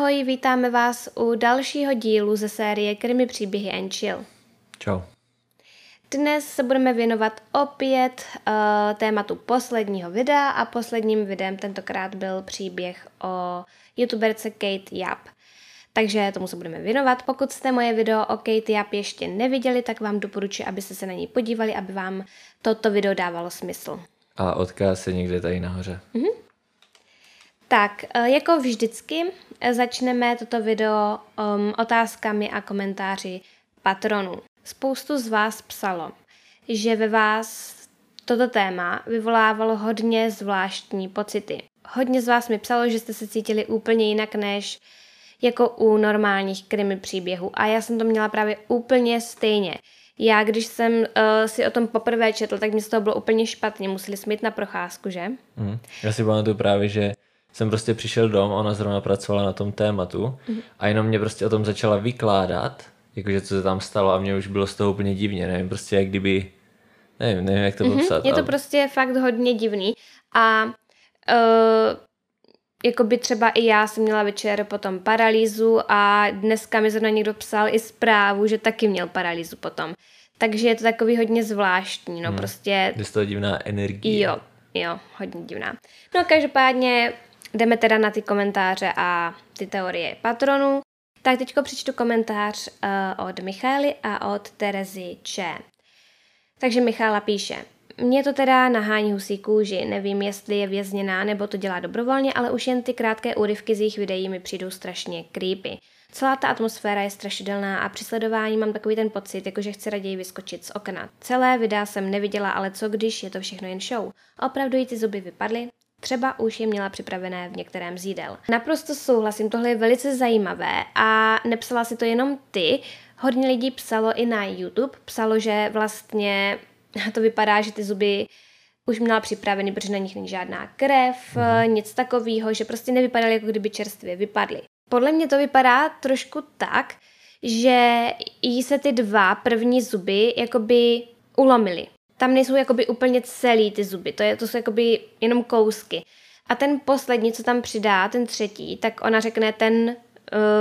Ahoj, vítáme vás u dalšího dílu ze série Krimi příběhy and Chill. Čau. Dnes se budeme věnovat opět uh, tématu posledního videa a posledním videem tentokrát byl příběh o youtuberce Kate Yap. Takže tomu se budeme věnovat. Pokud jste moje video o Kate Yap ještě neviděli, tak vám doporučuji, abyste se na ní podívali, aby vám toto video dávalo smysl. A odkaz je někde tady nahoře. Mm-hmm. Tak, eh, jako vždycky eh, začneme toto video um, otázkami a komentáři patronů. Spoustu z vás psalo, že ve vás toto téma vyvolávalo hodně zvláštní pocity. Hodně z vás mi psalo, že jste se cítili úplně jinak než jako u normálních krimi příběhů a já jsem to měla právě úplně stejně. Já, když jsem uh, si o tom poprvé četl, tak mi z toho bylo úplně špatně. Museli jsme jít na procházku, že? Mm. Já si pamatuju právě, že jsem prostě přišel dom, ona zrovna pracovala na tom tématu mm. a jenom mě prostě o tom začala vykládat, jakože co se tam stalo a mě už bylo z toho úplně divně, nevím, prostě jak kdyby, nevím, nevím jak to mm-hmm. popsat. Je to ale... prostě fakt hodně divný a uh, jako by třeba i já jsem měla večer potom paralýzu a dneska mi zrovna někdo psal i zprávu, že taky měl paralýzu potom. Takže je to takový hodně zvláštní, no hmm. prostě... Je to divná energie. Jo, jo, hodně divná. No každopádně jdeme teda na ty komentáře a ty teorie patronů. Tak teďko přečtu komentář uh, od Michály a od Terezy Č. Takže Michála píše, mě to teda nahání husí kůži, nevím, jestli je vězněná nebo to dělá dobrovolně, ale už jen ty krátké úryvky z jejich videí mi přijdou strašně creepy. Celá ta atmosféra je strašidelná a při sledování mám takový ten pocit, jakože chci raději vyskočit z okna. Celé videa jsem neviděla, ale co když je to všechno jen show? Opravdu jí ty zuby vypadly? Třeba už je měla připravené v některém z jídel. Naprosto souhlasím, tohle je velice zajímavé a nepsala si to jenom ty, hodně lidí psalo i na YouTube, psalo, že vlastně to vypadá, že ty zuby už měla připravený, protože na nich není žádná krev, mm. nic takového, že prostě nevypadaly, jako kdyby čerstvě vypadly. Podle mě to vypadá trošku tak, že jí se ty dva první zuby jakoby ulomily. Tam nejsou jakoby úplně celý ty zuby, to, je, to jsou jakoby jenom kousky. A ten poslední, co tam přidá, ten třetí, tak ona řekne ten,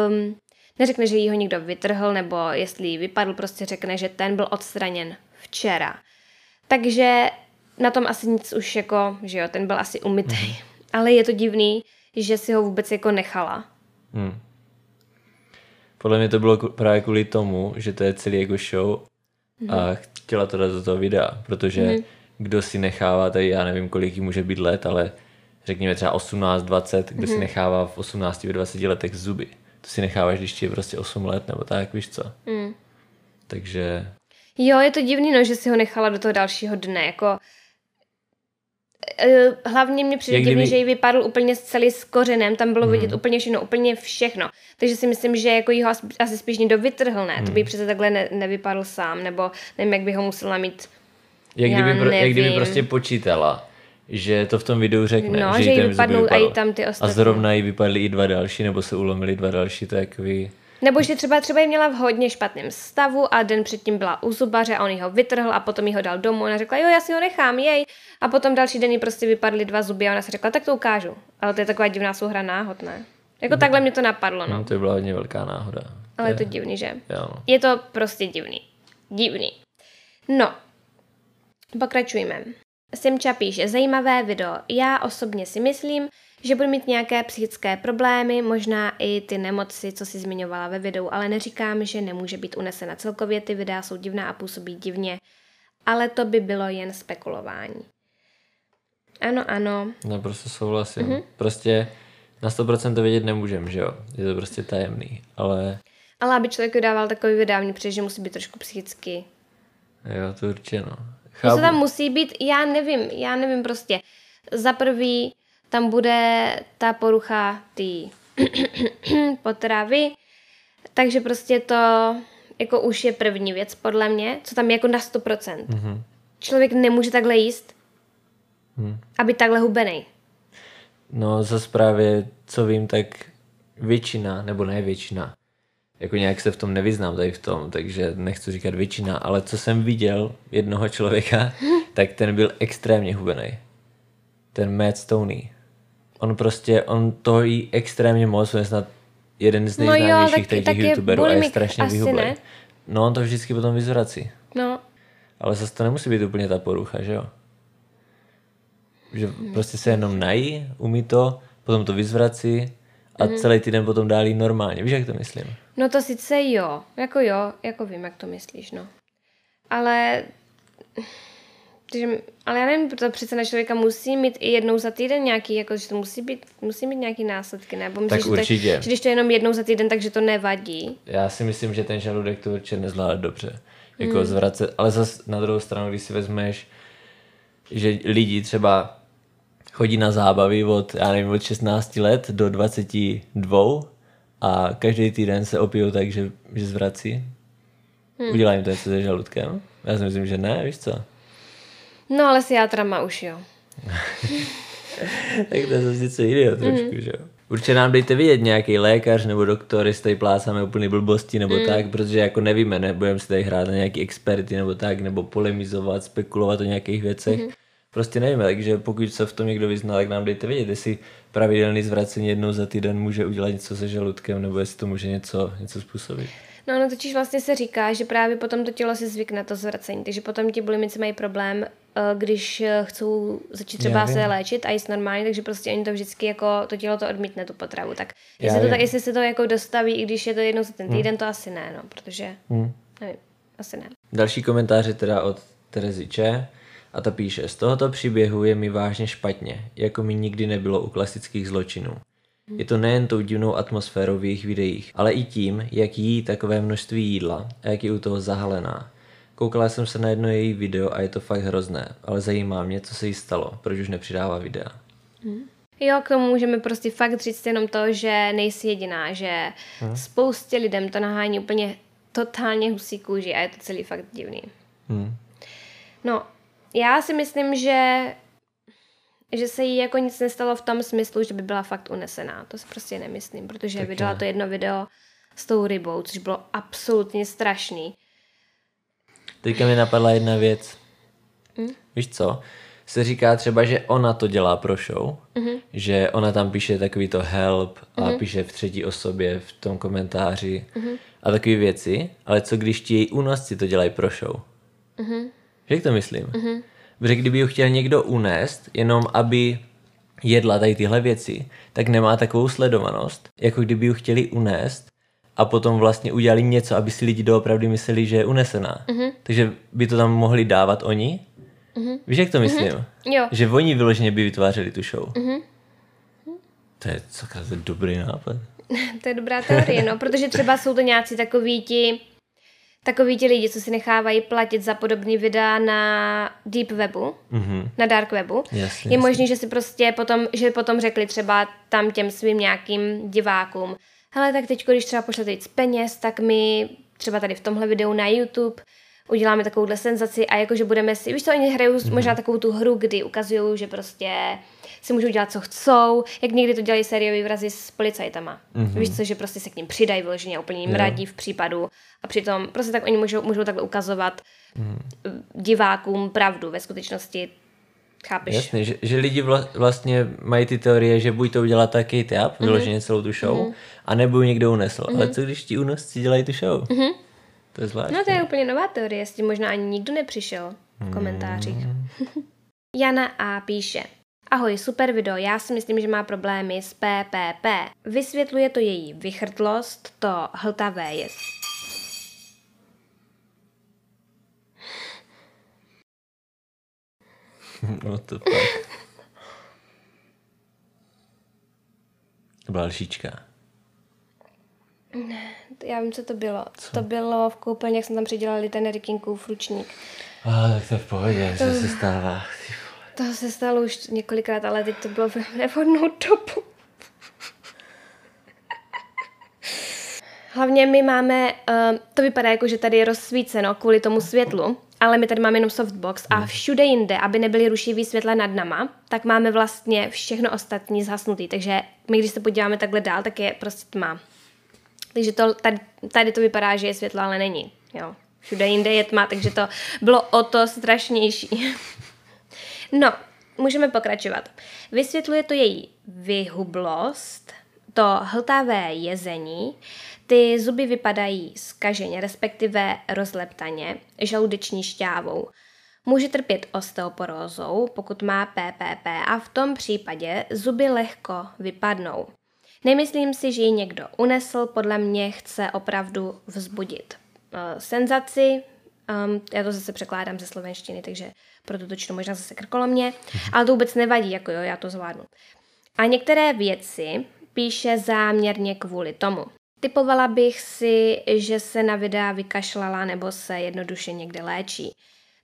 um, neřekne, že jí ho někdo vytrhl, nebo jestli vypadl, prostě řekne, že ten byl odstraněn včera. Takže na tom asi nic už jako, že jo, ten byl asi umytý. Mm. Ale je to divný, že si ho vůbec jako nechala. Hmm. Podle mě to bylo právě kvůli tomu, že to je celý jako show a chtěla to dát do toho videa, protože mm. kdo si nechává, tady já nevím, kolik jí může být let, ale řekněme třeba 18, 20, kdo mm. si mhm. nechává v 18, 20 letech zuby. To si necháváš, když ti je prostě 8 let nebo tak, víš co. Mm. Takže Jo, je to divný, no, že si ho nechala do toho dalšího dne, jako hlavně mě přijde divný, že jí vypadl úplně celý s kořenem, tam bylo mm. vidět úplně všechno, úplně všechno. Takže si myslím, že jako jí ho asi spíš někdo vytrhl, ne? Mm. To by mhm. přece takhle ne, nevypadl sám, nebo nevím, jak by ho musela mít. Jak kdyby, pro, jak kdyby prostě počítala, že to v tom videu řekne, no, že, že jí vypadnou a i tam ty ostatní. A zrovna jí vypadly i dva další, nebo se ulomili dva další, to je takový... Nebo že třeba třeba ji měla v hodně špatném stavu a den předtím byla u zubaře a on ji ho vytrhl a potom jí ho dal domů. Ona řekla, jo, já si ho nechám, jej. A potom další den jí prostě vypadly dva zuby a ona si řekla, tak to ukážu. Ale to je taková divná souhra náhod, ne? Jako no. takhle mě to napadlo, no. no. To byla hodně velká náhoda. Ale je to divný, že? Jo, no. Je to prostě divný. Divný. No, pokračujeme. Simča píše, zajímavé video. Já osobně si myslím, že budu mít nějaké psychické problémy, možná i ty nemoci, co si zmiňovala ve videu, ale neříkám, že nemůže být unesena. Celkově ty videa jsou divná a působí divně, ale to by bylo jen spekulování. Ano, ano. No prostě souhlasím. Mm-hmm. Prostě na 100% to vědět nemůžem, že jo? Je to prostě tajemný, ale... Ale aby člověk dával takový videa, mě přijde, že musí být trošku psychicky. Jo, to určitě no. Chápu. To tam musí být, já nevím, já nevím prostě. Za prvý, tam bude ta porucha ty potravy, takže prostě to jako už je první věc podle mě, co tam je jako na 100%. Mm-hmm. Člověk nemůže takhle jíst, mm. aby takhle hubený. No zase právě, co vím, tak většina, nebo ne většina, jako nějak se v tom nevyznám tady v tom, takže nechci říkat většina, ale co jsem viděl jednoho člověka, tak ten byl extrémně hubený. Ten Matt Stoney on prostě, on to jí extrémně moc, on je snad jeden z No jo, nejznámějších tak- no tak těch youtuberů a je strašně vyhublý. No on to vždycky potom vyzvrací. No, Ale zase to nemusí být úplně ta porucha, že jo? Že prostě se jenom nají, umí to, potom to vyzvrací a Mhm. celý týden potom dálí normálně. Víš, jak to myslím? no to sice jo, jako jo, jako vím, jak to myslíš, no. Ale, takže, ale já nevím, to přece na člověka musí mít i jednou za týden nějaký, jako, že to musí být, musí mít nějaký následky, nebo myslíš, Tak že, určitě. To, že když to je jenom jednou za týden, takže to nevadí. Já si myslím, že ten žaludek to určitě nezvládá dobře. Jako Hmm. zvracet, ale zas na druhou stranu, když si vezmeš, že lidi třeba chodí na zábavy od, já nevím, od 16 let do 22 a každý týden se opijou tak, že, že zvrací. Hmm. Udělá jim to něco se žaludkem? Já si myslím, že ne, víš co? No ale s játrama už jo. tak to je zase něco jiného trošku, mm. že jo. Určitě nám dejte vědět nějaký lékař nebo doktor, jestli tady plácáme úplný blbosti nebo mm. tak, protože jako nevíme, nebudeme si tady hrát na nějaký experty nebo tak, nebo polemizovat, spekulovat o nějakých věcech. Mm. Prostě nevíme, takže pokud se v tom někdo vyzná, tak nám dejte vědět, jestli pravidelný zvracení jednou za týden může udělat něco se žaludkem, nebo jestli to může něco, něco způsobit. No, no totiž vlastně se říká, že právě potom to tělo si zvykne na to zvracení, takže potom ti bulimici mají problém, eh, když eh, chcou začít třeba se léčit a jíst normálně, takže prostě oni to vždycky jako, to tělo to odmítne, tu potravu. Tak Já jestli, to, tak jestli se to jako dostaví, i když je to jednou za ten týden, to asi ne, no, protože, Hmm. nevím, asi ne. Další komentář je teda od Terezy Če a ta píše, z tohoto příběhu je mi vážně špatně, jako mi nikdy nebylo u klasických zločinů. Je to nejen tou divnou atmosférou v jejich videích, ale i tím, jak jí takové množství jídla a jak je u toho zahalená. Koukala jsem se na jedno její video a je to fakt hrozné, ale zajímá mě, co se jí stalo, proč už nepřidává videa. Jo, k tomu můžeme prostě fakt říct jenom to, že nejsi jediná, že Hm. spoustě lidem to nahání úplně totálně husí kůži a je to celý fakt divný. Hmm. No, já si myslím, že že se jí jako nic nestalo v tom smyslu, že by byla fakt unesená. To si prostě nemyslím, protože Taky vydala ne. to jedno video s tou rybou, což bylo absolutně strašný. Teďka mi napadla jedna věc. Hm? Víš co? Se říká třeba, že ona to dělá pro show, Mhm. že ona tam píše takový to help a píše v třetí osobě v tom komentáři Mhm. a takové věci, ale co když ti její únosci to dělají pro show? Mhm. Jak to myslím? Protože kdyby ji chtěl někdo unést, jenom aby jedla tady tyhle věci, tak nemá takovou sledovanost, jako kdyby ji chtěli unést a potom vlastně udělali něco, aby si lidi doopravdy mysleli, že je unesená. Takže by to tam mohli dávat oni. Víš, jak to myslím? Jo, Že oni vyloženě by vytvářeli tu show. To je celkem dobrý nápad. to je dobrá teorie, no, protože třeba jsou to nějací takový ti, takový ti lidi, co si nechávají platit za podobný videa na deep webu, Mhm. na dark webu. Jasně, je možný, že si prostě potom, že potom řekli třeba tam těm svým nějakým divákům, hele, tak teď, když třeba pošlete víc peněz, tak my třeba tady v tomhle videu na YouTube uděláme takovouhle senzaci a jakože budeme si, víš co, oni hrajou Mhm. mm-hmm. možná takovou tu hru, kdy ukazují, že prostě si můžou dělat, co chcou, jak někdy to dělají sériový vrazy s policajtama. Mm-hmm. Víš co, že prostě se k ním přidají vyloženě a úplně jim Jo. radí v případu a přitom prostě tak oni můžou, můžou takhle ukazovat mm. divákům pravdu ve skutečnosti. Chápeš? Jasně, že, že lidi vla, vlastně mají ty teorie, že buď to udělá taky Kate Mhm. Up, vyloženě celou tu show, a nebo ji někdo unesl. Ale co když ti unosci dělají tu show? To je zvláštní. No to je úplně nová teorie, s tím možná ani nikdo nepřišel v komentářích. Jana A. píše. Ahoj, super video, já si myslím, že má problémy s PPP. Vysvětluje to její vychrtlost, to hltavé je. No to pak. To byla lžička. Já vím, co to bylo. Co? To bylo v koupelně, jak jsme tam přidělali ten Rikinkův ručník. A tak to je v pohodě, co se stává. To se stalo už několikrát, ale teď to bylo v nevhodnou dobu. Hlavně my máme, uh, to vypadá jako, že tady je rozsvíceno kvůli tomu světlu, ale my tady máme jenom softbox a všude jinde, aby nebyly rušivý světla nad nama, tak máme vlastně všechno ostatní zhasnutý, takže my když se podíváme takhle dál, tak je prostě tma. Takže to, tady, tady to vypadá, že je světlo, ale není. Jo. Všude jinde je tma, takže to bylo o to strašnější. No, můžeme pokračovat. Vysvětluje to její vyhublost, to hltavé jezení, ty zuby vypadají skaženě, respektive rozleptaně, žaludeční šťávou. Může trpět osteoporózou, pokud má PPP a v tom případě zuby lehko vypadnou. Nemyslím si, že ji někdo unesl, podle mě chce opravdu vzbudit uh, senzaci, um, já to zase překládám ze slovenštiny, takže proto to čtu možná zase krkolomně, ale to vůbec nevadí, jako jo, já to zvládnu. A některé věci píše záměrně kvůli tomu. Typovala bych si, že se na videa vykašlala nebo se jednoduše někde léčí.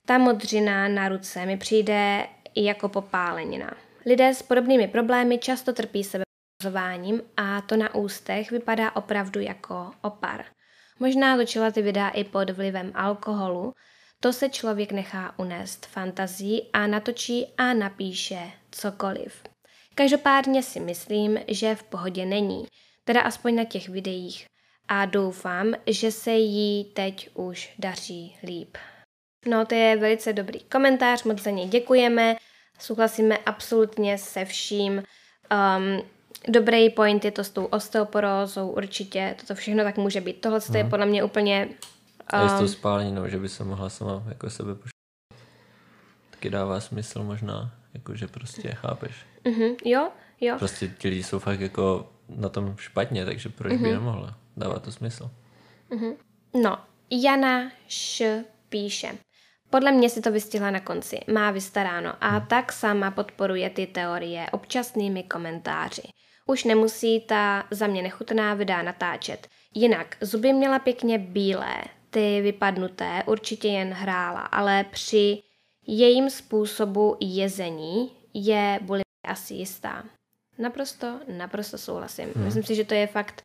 Ta modřina na ruce mi přijde jako popálenina. Lidé s podobnými problémy často trpí sebepozováním a to na ústech vypadá opravdu jako opar. Možná točila ty videa i pod vlivem alkoholu, to se člověk nechá unést fantazí a natočí a napíše cokoliv. Každopádně si myslím, že v pohodě není, teda aspoň na těch videích. A doufám, že se jí teď už daří líp. No, to je velice dobrý komentář, moc za něj děkujeme, souhlasíme absolutně se vším. Um, dobrý point je to s tou osteoporózou, určitě, toto všechno tak může být. Tohle je mhm. podle mě úplně... Um, a je s tou spáleninou, že by se mohla sama jako sebe poškodit. Taky dává smysl možná, jakože prostě chápeš. Uh-huh, jo, jo. Prostě ti lidi jsou fakt jako na tom špatně, takže proč uh-huh. by nemohla? Dává to smysl. Uh-huh. No, Jana Š píše. Podle mě si to vystihla na konci, má vystaráno a hmm. tak sama podporuje ty teorie občasnými komentáři. Už nemusí ta za mě nechutná videa natáčet. Jinak, zuby měla pěkně bílé, ty vypadnuté určitě jen hrála, ale při jejím způsobu jezení je bulimie asi jistá. Naprosto, naprosto souhlasím. Hmm. Myslím si, že to je fakt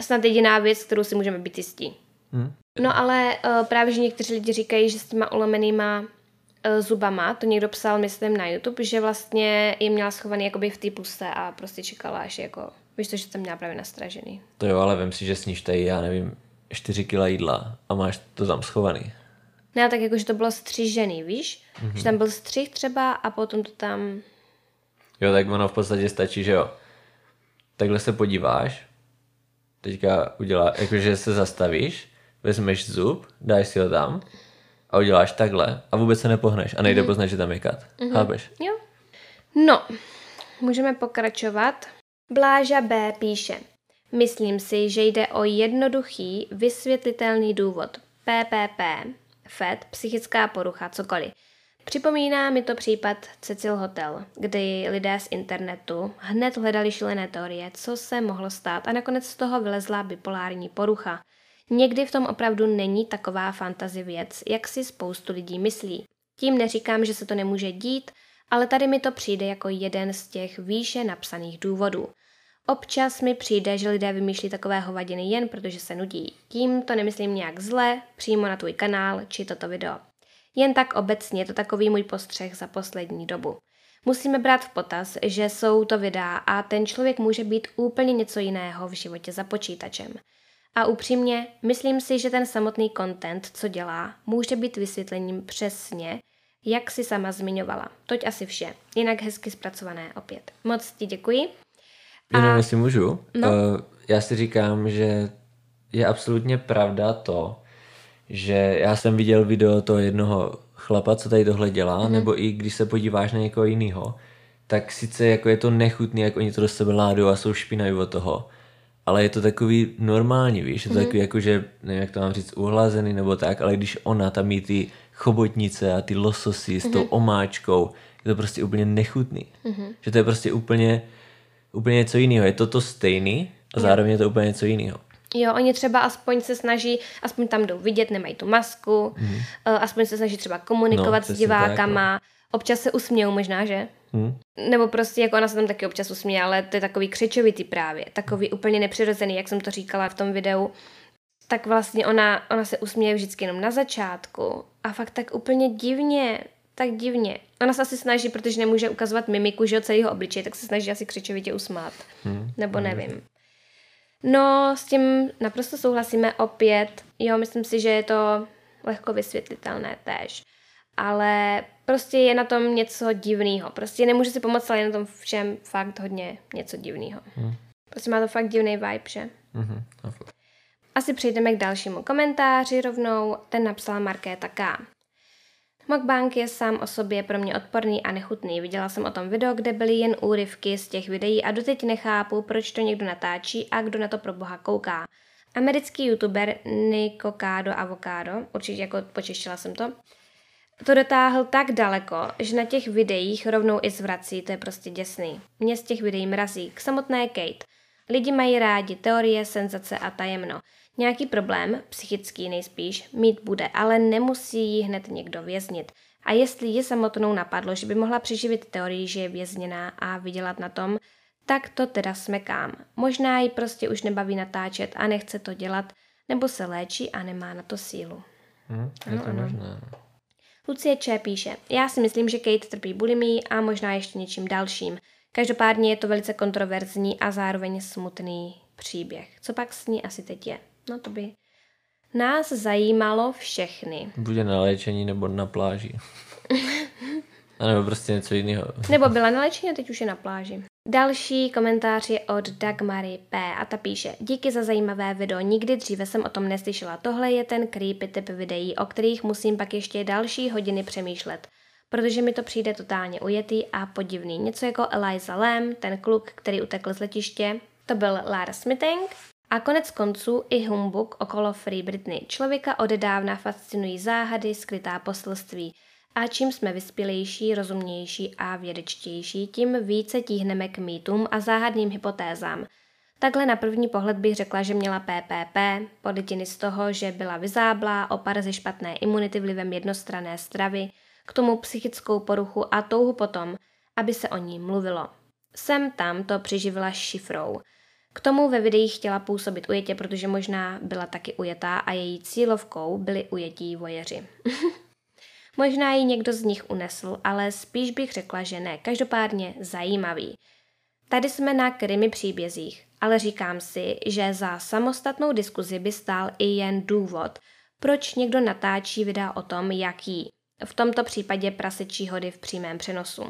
snad jediná věc, kterou si můžeme být jistí. Hmm. No ale uh, právě, že někteří lidi říkají, že s těma ulomenýma zubama, to někdo psal, myslím, na YouTube, že vlastně je měla schovaný jakoby v té puse a prostě čekala až jako, víš to, že jsem měla právě nastražený. To jo, ale vím si, že sníš tady, já nevím, 4 kila jídla a máš to tam schovaný. Ne, tak jako, že to bylo střížený, víš? Mm-hmm. Že tam byl střih třeba a potom to tam... Jo, tak ono v podstatě stačí, že jo. Takhle se podíváš, teďka udělá, jakože se zastavíš, vezmeš zub, dáš si ho tam a uděláš takhle a vůbec se nepohneš a nejde mm-hmm. poznat, že tam je kat. Mm-hmm. Chápeš? Jo. No, můžeme pokračovat. Bláža B píše. Myslím si, že jde o jednoduchý, vysvětlitelný důvod. PPP, FED, psychická porucha, cokoliv. Připomíná mi to případ Cecil Hotel, kdy lidé z internetu hned hledali šílené teorie, co se mohlo stát a nakonec z toho vylezla bipolární porucha. Někdy v tom opravdu není taková fantazi věc, jak si spoustu lidí myslí. Tím neříkám, že se to nemůže dít, ale tady mi to přijde jako jeden z těch výše napsaných důvodů. Občas mi přijde, že lidé vymýšlí takové hovadiny jen protože se nudí. Tím to nemyslím nějak zle, přímo na tvůj kanál či toto video. Jen tak obecně je to takový můj postřeh za poslední dobu. Musíme brát v potaz, že jsou to videa a ten člověk může být úplně něco jiného v životě za počítačem. A upřímně, myslím si, že ten samotný content, co dělá, může být vysvětlením přesně, jak si sama zmiňovala. Toť asi vše. Jinak hezky zpracované opět. Moc ti děkuji. A... Jenom jestli můžu. No. Uh, já si říkám, že je absolutně pravda to, že já jsem viděl video toho jednoho chlapa, co tady tohle dělá, mm-hmm. nebo i když se podíváš na někoho jiného, tak sice jako je to nechutný, jak oni to do sebe ládou a jsou špinaví od toho, ale je to takový normální, víš, je to mm-hmm. takový jako, že nevím, jak to mám říct, uhlazený nebo tak, ale když ona tam mít ty chobotnice a ty lososy s tou mhm. omáčkou, je to prostě úplně nechutný. Mm-hmm. Že to je prostě úplně, úplně něco jiného. Je to to stejný a zároveň je to úplně něco jiného. Jo, oni třeba aspoň se snaží, aspoň tam jdou vidět, nemají tu masku, mm-hmm. aspoň se snaží třeba komunikovat no, s divákama, tak, no. občas se usmějou možná, že? Hmm. Nebo prostě, jako ona se tam taky občas usměje, ale to je takový křičovitý právě, takový úplně nepřirozený, jak jsem to říkala v tom videu. Tak vlastně ona, ona se usměje vždycky jenom na začátku a fakt tak úplně divně, tak divně. Ona se asi snaží, protože nemůže ukazovat mimiku, že od celého obličeje, tak se snaží asi křičovitě usmát. Hmm. Nebo hmm. nevím. No, s tím naprosto souhlasíme opět. Jo, myslím si, že je to lehko vysvětlitelné též. Ale prostě je na tom něco divného. Prostě nemůže si pomoct, ale je na tom všem fakt hodně něco divného. Hmm. Prostě má to fakt divný vibe, že? Mhm. Asi přejdeme k dalšímu komentáři rovnou, ten napsala Markéta K. Mukbang je sám o sobě pro mě odporný a nechutný. Viděla jsem o tom video, kde byly jen úryvky z těch videí a doteď nechápu, proč to někdo natáčí a kdo na to pro boha kouká. Americký youtuber Nikokado Avocado, určitě jako počeštila jsem to, to dotáhl tak daleko, že na těch videích rovnou i zvrací, to je prostě děsný. Mě z těch videí mrazí. K samotné Kate. Lidi mají rádi teorie, senzace a tajemno. Nějaký problém, psychický nejspíš, mít bude, ale nemusí ji hned někdo věznit. A jestli ji samotnou napadlo, že by mohla přeživit teorii, že je vězněná a vydělat na tom, tak to teda smekám. Možná ji prostě už nebaví natáčet a nechce to dělat, nebo se léčí a nemá na to sílu. Hm, je to Ano, možné. Lucie Č. píše, já si myslím, že Kate trpí bulimí a možná ještě něčím dalším. Každopádně je to velice kontroverzní a zároveň smutný příběh. Co pak s ní asi teď je? No to by nás zajímalo všechny. Bude na léčení nebo na pláži. A nebo prostě něco jiného. Nebo byla na léčení a teď už je na pláži. Další komentář je od Dagmary P. a ta píše Díky za zajímavé video, nikdy dříve jsem o tom neslyšela. Tohle je ten creepy typ videí, o kterých musím pak ještě další hodiny přemýšlet. Protože mi to přijde totálně ujetý a podivný. Něco jako Eliza Lam, ten kluk, který utekl z letiště. To byl Lara Smithing. A konec konců i humbuk okolo Free Britney. Člověka odedávna fascinují záhady, skrytá poselství. A čím jsme vyspělejší, rozumnější a vědečtější, tím více tíhneme k mýtům a záhadným hypotézám. Takhle na první pohled bych řekla, že měla PPP, podlitiny z toho, že byla vyzáblá, o parazi špatné imunity vlivem jednostranné stravy, k tomu psychickou poruchu a touhu potom, aby se o ní mluvilo. Sem tam to přiživila šifrou. K tomu ve videích chtěla působit ujetě, protože možná byla taky ujetá a její cílovkou byli ujetí vojeři. Možná ji někdo z nich unesl, ale spíš bych řekla, že ne. Každopádně zajímavý. Tady jsme na krimi příbězích, ale říkám si, že za samostatnou diskuzi by stál i jen důvod, proč někdo natáčí videa o tom, jak jí. V tomto případě prasečí hody v přímém přenosu.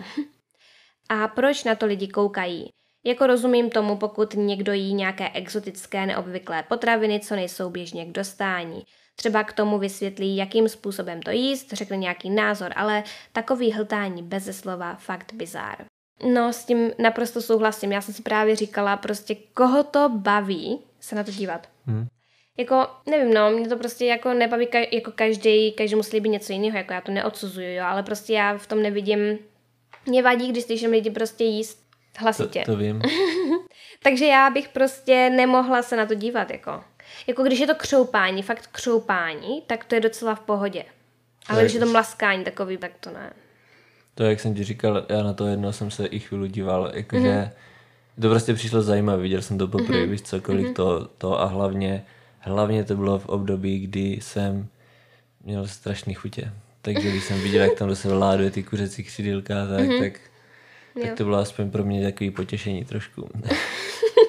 A proč na to lidi koukají? Jako rozumím tomu, pokud někdo jí nějaké exotické neobvyklé potraviny, co nejsou běžně k dostání. Třeba k tomu vysvětlí, jakým způsobem to jíst, řekne nějaký názor, ale takový hltání beze slova fakt bizár. No, s tím naprosto souhlasím. Já jsem si právě říkala, prostě koho to baví se na to dívat. Hm. Jako, nevím, no, mě to prostě jako nebaví ka- jako každý, každému se líbí něco jiného, jako já to neodsuzuju, jo, ale prostě já v tom nevidím, mě vadí, když slyším lidi prostě jíst To, hlasitě. to vím. Takže já bych prostě nemohla se na to dívat, jako. Jako když je to křoupání, fakt křoupání, tak to je docela v pohodě. Ale Tak. když je to mlaskání takový, tak to ne. To, jak jsem ti říkal, já na to jedno jsem se i chvíli díval, jakože to prostě přišlo zajímavé, viděl jsem to poprvé, víš co, kolik to, to a hlavně, hlavně to bylo v období, kdy jsem měl strašný chutě. Takže když jsem viděl, jak tam do sebe láduje ty kuřecí křidílka, tak, tak, tak Jo. to bylo aspoň pro mě takový potěšení trošku.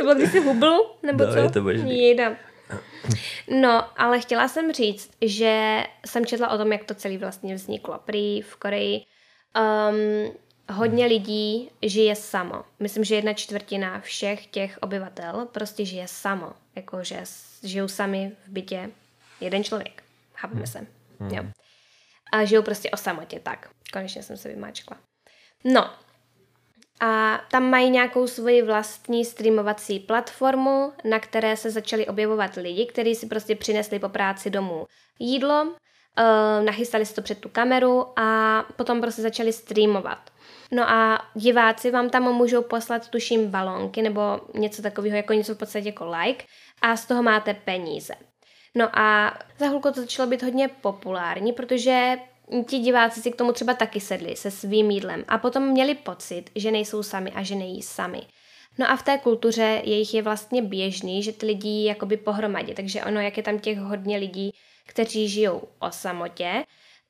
To bylo když jsi hubl, nebo No, co? je to možný. Jejda. No, ale chtěla jsem říct, že jsem četla o tom, jak to celé vlastně vzniklo. Prý v Koreji um, hodně lidí žije samo. Myslím, že jedna čtvrtina všech těch obyvatel prostě žije samo. Jakože s- žijou sami v bytě jeden člověk. Chápeme se. Jo. A žijou prostě o samotě, tak. Konečně jsem se vymáčkla. No, a tam mají nějakou svoji vlastní streamovací platformu, na které se začali objevovat lidi, kteří si prostě přinesli po práci domů jídlo, uh, nachystali si to před tu kameru a potom prostě začali streamovat. No a diváci vám tam můžou poslat, tuším, balónky nebo něco takového, jako něco v podstatě jako like a z toho máte peníze. No a za chvilku to začalo být hodně populární, protože ti diváci si k tomu třeba taky sedli se svým jídlem a potom měli pocit, že nejsou sami a že nejí sami. No a v té kultuře jejich je vlastně běžný, že ty lidi jí jakoby pohromadě, takže ono, jak je tam těch hodně lidí, kteří žijou o samotě,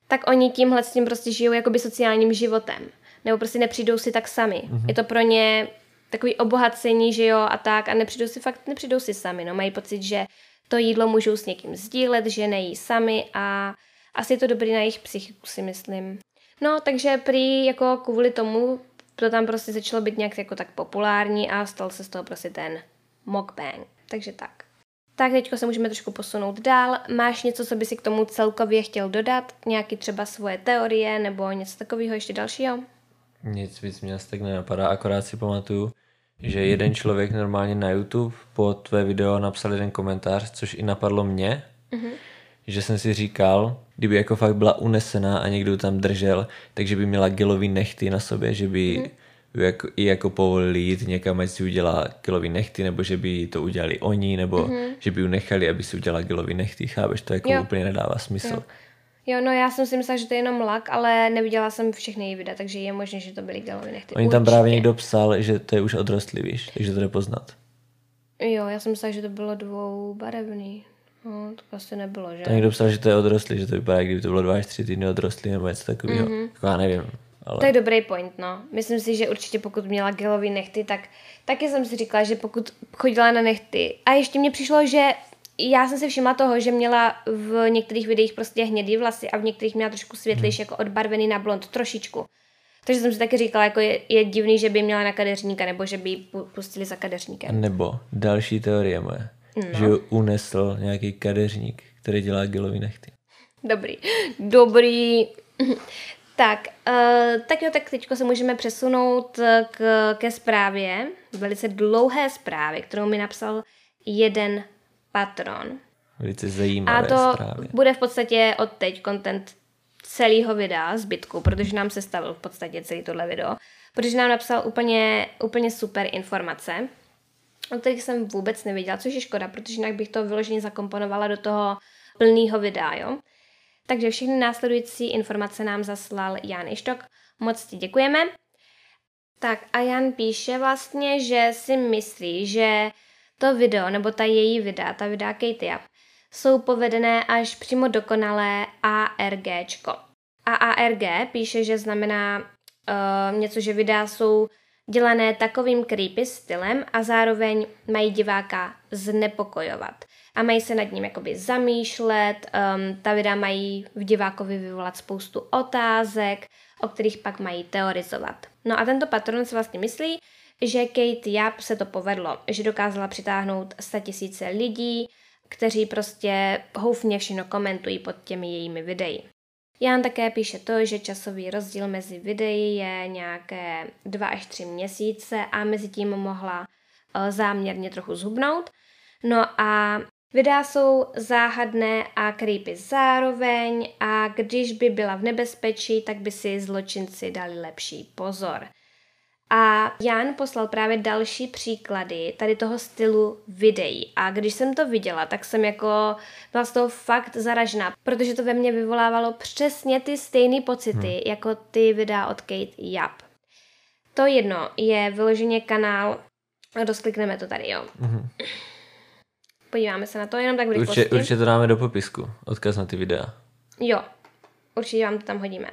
tak oni tímhle s tím prostě žijou jakoby sociálním životem. Nebo prostě nepřijdou si tak sami. Mm-hmm. Je to pro ně takový obohacení, že jo, a tak, a nepřijdou si fakt, nepřijdou si sami, no, mají pocit, že to jídlo můžou s někým sdílet, že nejí sami a asi je to dobrý na jejich psychiku, si myslím. No, takže prý jako kvůli tomu to tam prostě začalo být nějak jako tak populární a stal se z toho prostě ten mukbang. Takže tak. Tak teďko se můžeme trošku posunout dál. Máš něco, co by si k tomu celkově chtěl dodat? Nějaký třeba svoje teorie nebo něco takového ještě dalšího? Nic víc mě asi tak nenapadá, akorát si pamatuju, že jeden člověk normálně na YouTube po tvé video napsal jeden komentář, což i napadlo mě, mm-hmm. Že jsem si říkal, kdyby jako fakt byla unesená a někdo tam držel, takže by měla gelový nechty na sobě, že by mm-hmm jako, i jako povolili jít někam, ať si udělá gelový nechty, nebo že by to udělali oni, nebo mm-hmm. že by ju nechali, aby si udělala gelový nechty, chápeš? To jako jo. úplně nedává smysl. Jo. Jo, no já jsem si myslela, že to je jenom lak, ale neviděla jsem všechny její videa, takže je možné, že to byly nechty. Oni tam právě někdo psal, že to je už odrostlý, víš, takže to jde poznat. Jo, já jsem myslela, že to bylo dvoubarevný. No, to asi nebylo, že? Tam někdo psal, že to je odrostlý, že to vypadá, kdyby to bylo dva až tři týdny odrostlý nebo něco takového. Mm-hmm. Jako já nevím. Ale... To je dobrý point, no. Myslím si, že určitě pokud měla gelový nechty, tak taky jsem si říkala, že pokud chodila na nechty. A ještě mě přišlo, že já jsem si všimla toho, že měla v některých videích prostě hnědý vlasy a v některých měla trošku světlejší, hmm. jako odbarvený na blond, trošičku. Takže jsem si taky říkala, jako je, je divný, že by měla na kadeřníka, nebo že by ji pustili za kadeřníkem. Nebo další teorie moje, no. že unesl nějaký kadeřník, který dělá gelový nechty. Dobrý. Dobrý. Tak, uh, tak jo, tak teď se můžeme přesunout eh, k, ke zprávě, velice dlouhé zprávě, kterou mi napsal jeden patron. Velice zajímavé A to zprávy. bude v podstatě od teď content celého videa, zbytku, protože nám se stavil v podstatě celý tohle video, protože nám napsal úplně, úplně super informace, o kterých jsem vůbec nevěděla, což je škoda, protože jinak bych to vyloženě zakomponovala do toho plného videa, jo. Takže všechny následující informace nám zaslal Jan Ištok. Moc ti děkujeme. Tak a Jan píše vlastně, že si myslí, že to video, nebo ta její videa, ta videa Katie Up, jsou povedené až přímo dokonalé ARGčko. A ARG píše, že znamená uh, něco, že videa jsou dělané takovým creepy stylem a zároveň mají diváka znepokojovat a mají se nad ním jakoby zamýšlet, um, ta videa mají v divákovi vyvolat spoustu otázek, o kterých pak mají teorizovat. No a tento patron si vlastně myslí, že Kate Yap se to povedlo, že dokázala přitáhnout tisíce lidí, kteří prostě houfně všechno komentují pod těmi jejími videi. Jan také píše to, že časový rozdíl mezi videí je nějaké dva až tři měsíce a mezi tím mohla uh, záměrně trochu zhubnout. No a Videa jsou záhadné a creepy zároveň a když by byla v nebezpečí, tak by si zločinci dali lepší pozor. A Jan poslal právě další příklady tady toho stylu videí. A když jsem to viděla, tak jsem jako byla z toho fakt zaražená, protože to ve mně vyvolávalo přesně ty stejné pocity, hmm. jako ty videa od Kate Yap. To jedno je vyloženě kanál, rozklikneme to tady, jo. Hmm. Podíváme se na to jenom tak v rychlosti. Určitě, určitě to dáme do popisku, odkaz na ty videa. Jo, určitě vám to tam hodíme.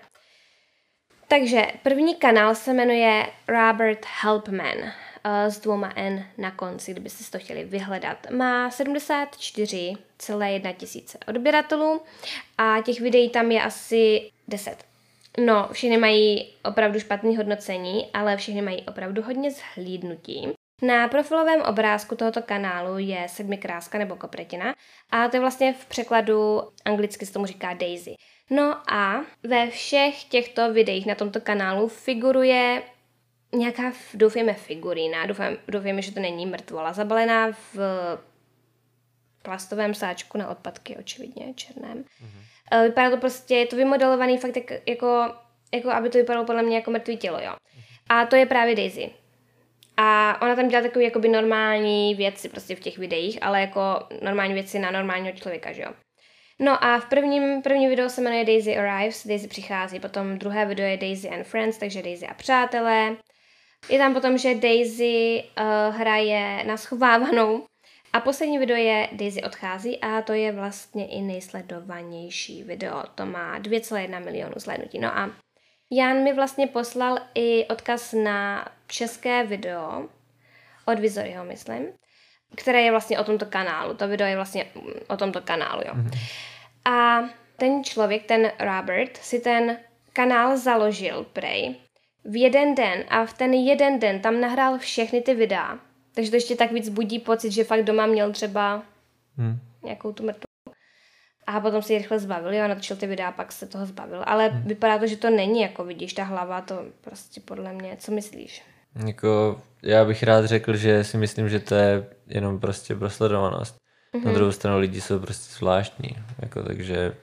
Takže první kanál se jmenuje Robert Helpman uh, s dvouma N na konci, kdybyste si to chtěli vyhledat. Má 74,1 tisíce odběratelů a těch videí tam je asi 10. No, všechny mají opravdu špatný hodnocení, ale všechny mají opravdu hodně zhlídnutí. Na profilovém obrázku tohoto kanálu je sedmikráska nebo kopretina a to je vlastně v překladu anglicky se tomu říká Daisy. No a ve všech těchto videích na tomto kanálu figuruje nějaká, doufejme, figurína, doufám, doufejme, že to není mrtvola, zabalená v plastovém sáčku na odpadky, očividně, černém. Mm-hmm. Vypadá to prostě, je to vymodelovaný fakt jak, jako, jako, aby to vypadalo podle mě jako mrtvý tělo, jo. Mm-hmm. A to je právě Daisy. A ona tam dělá takové jakoby normální věci prostě v těch videích, ale jako normální věci na normálního člověka, že jo. No a v prvním, první video se jmenuje Daisy Arrives, Daisy přichází, potom druhé video je Daisy and Friends, takže Daisy a přátelé. Je tam potom, že Daisy uh, hraje na schovávanou. A poslední video je Daisy odchází a to je vlastně i nejsledovanější video. To má 2,1 milionu zhlédnutí. No a Jan mi vlastně poslal i odkaz na české video od Vizoryho, myslím, které je vlastně o tomto kanálu. To video je vlastně o tomto kanálu, jo. Mm-hmm. A ten člověk, ten Robert, si ten kanál založil prej v jeden den a v ten jeden den tam nahrál všechny ty videa. Takže to ještě tak víc budí pocit, že fakt doma měl třeba Hm. nějakou tu mrtvou. A potom se ji rychle zbavil, jo, natočil ty videa, pak se toho zbavil. Ale Hmm. vypadá to, že to není, jako vidíš, ta hlava, to prostě podle mě, co myslíš? Jako, já bych rád řekl, že si myslím, že to je jenom prostě pro sledovanost. Mhm. Na druhou stranu lidi jsou prostě zvláštní, jako takže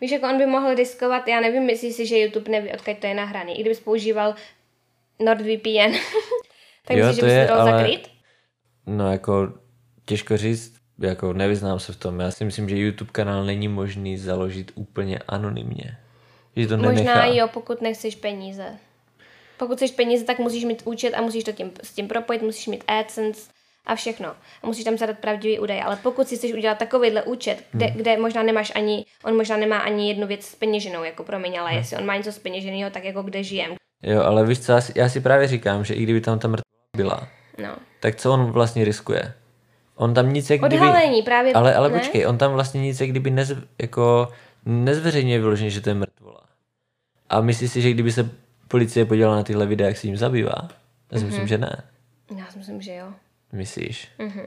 Víš, jako on by mohl riskovat, já nevím, myslíš si, že YouTube neví, odkud to je nahraný. I kdybys používal NordVPN, tak Jo, myslíš, že bys je, to dal ale- zakrýt? No jako těžko říct, jako nevyznám se v tom. Já si myslím, že YouTube kanál není možný založit úplně anonymně. Že to nenechá. Možná jo, pokud nechceš peníze. Pokud chceš peníze, tak musíš mít účet a musíš to tím, s tím propojit, musíš mít AdSense a všechno. A musíš tam zadat pravdivý údaje. Ale pokud si chceš udělat takovýhle účet, kde, Hmm. kde možná nemáš ani, on možná nemá ani jednu věc s peněženou, jako promiň, ale Hmm. jestli on má něco s peněženého, tak jako kde žijem. Jo, ale víš co, já si, já si právě říkám, že i kdyby tam ta mrtvá byla, No. tak co on vlastně riskuje? On tam nic jak kdyby... Odhalení právě. Ale, ale ne? počkej, on tam vlastně nic jak kdyby nez, jako nezveřejňuje vyloženě, že to je mrtvola. A myslíš si, že kdyby se policie podívala na tyhle videa, jak se jim zabývá? Já si myslím, že ne. Já si myslím, že jo. Myslíš? Mhm.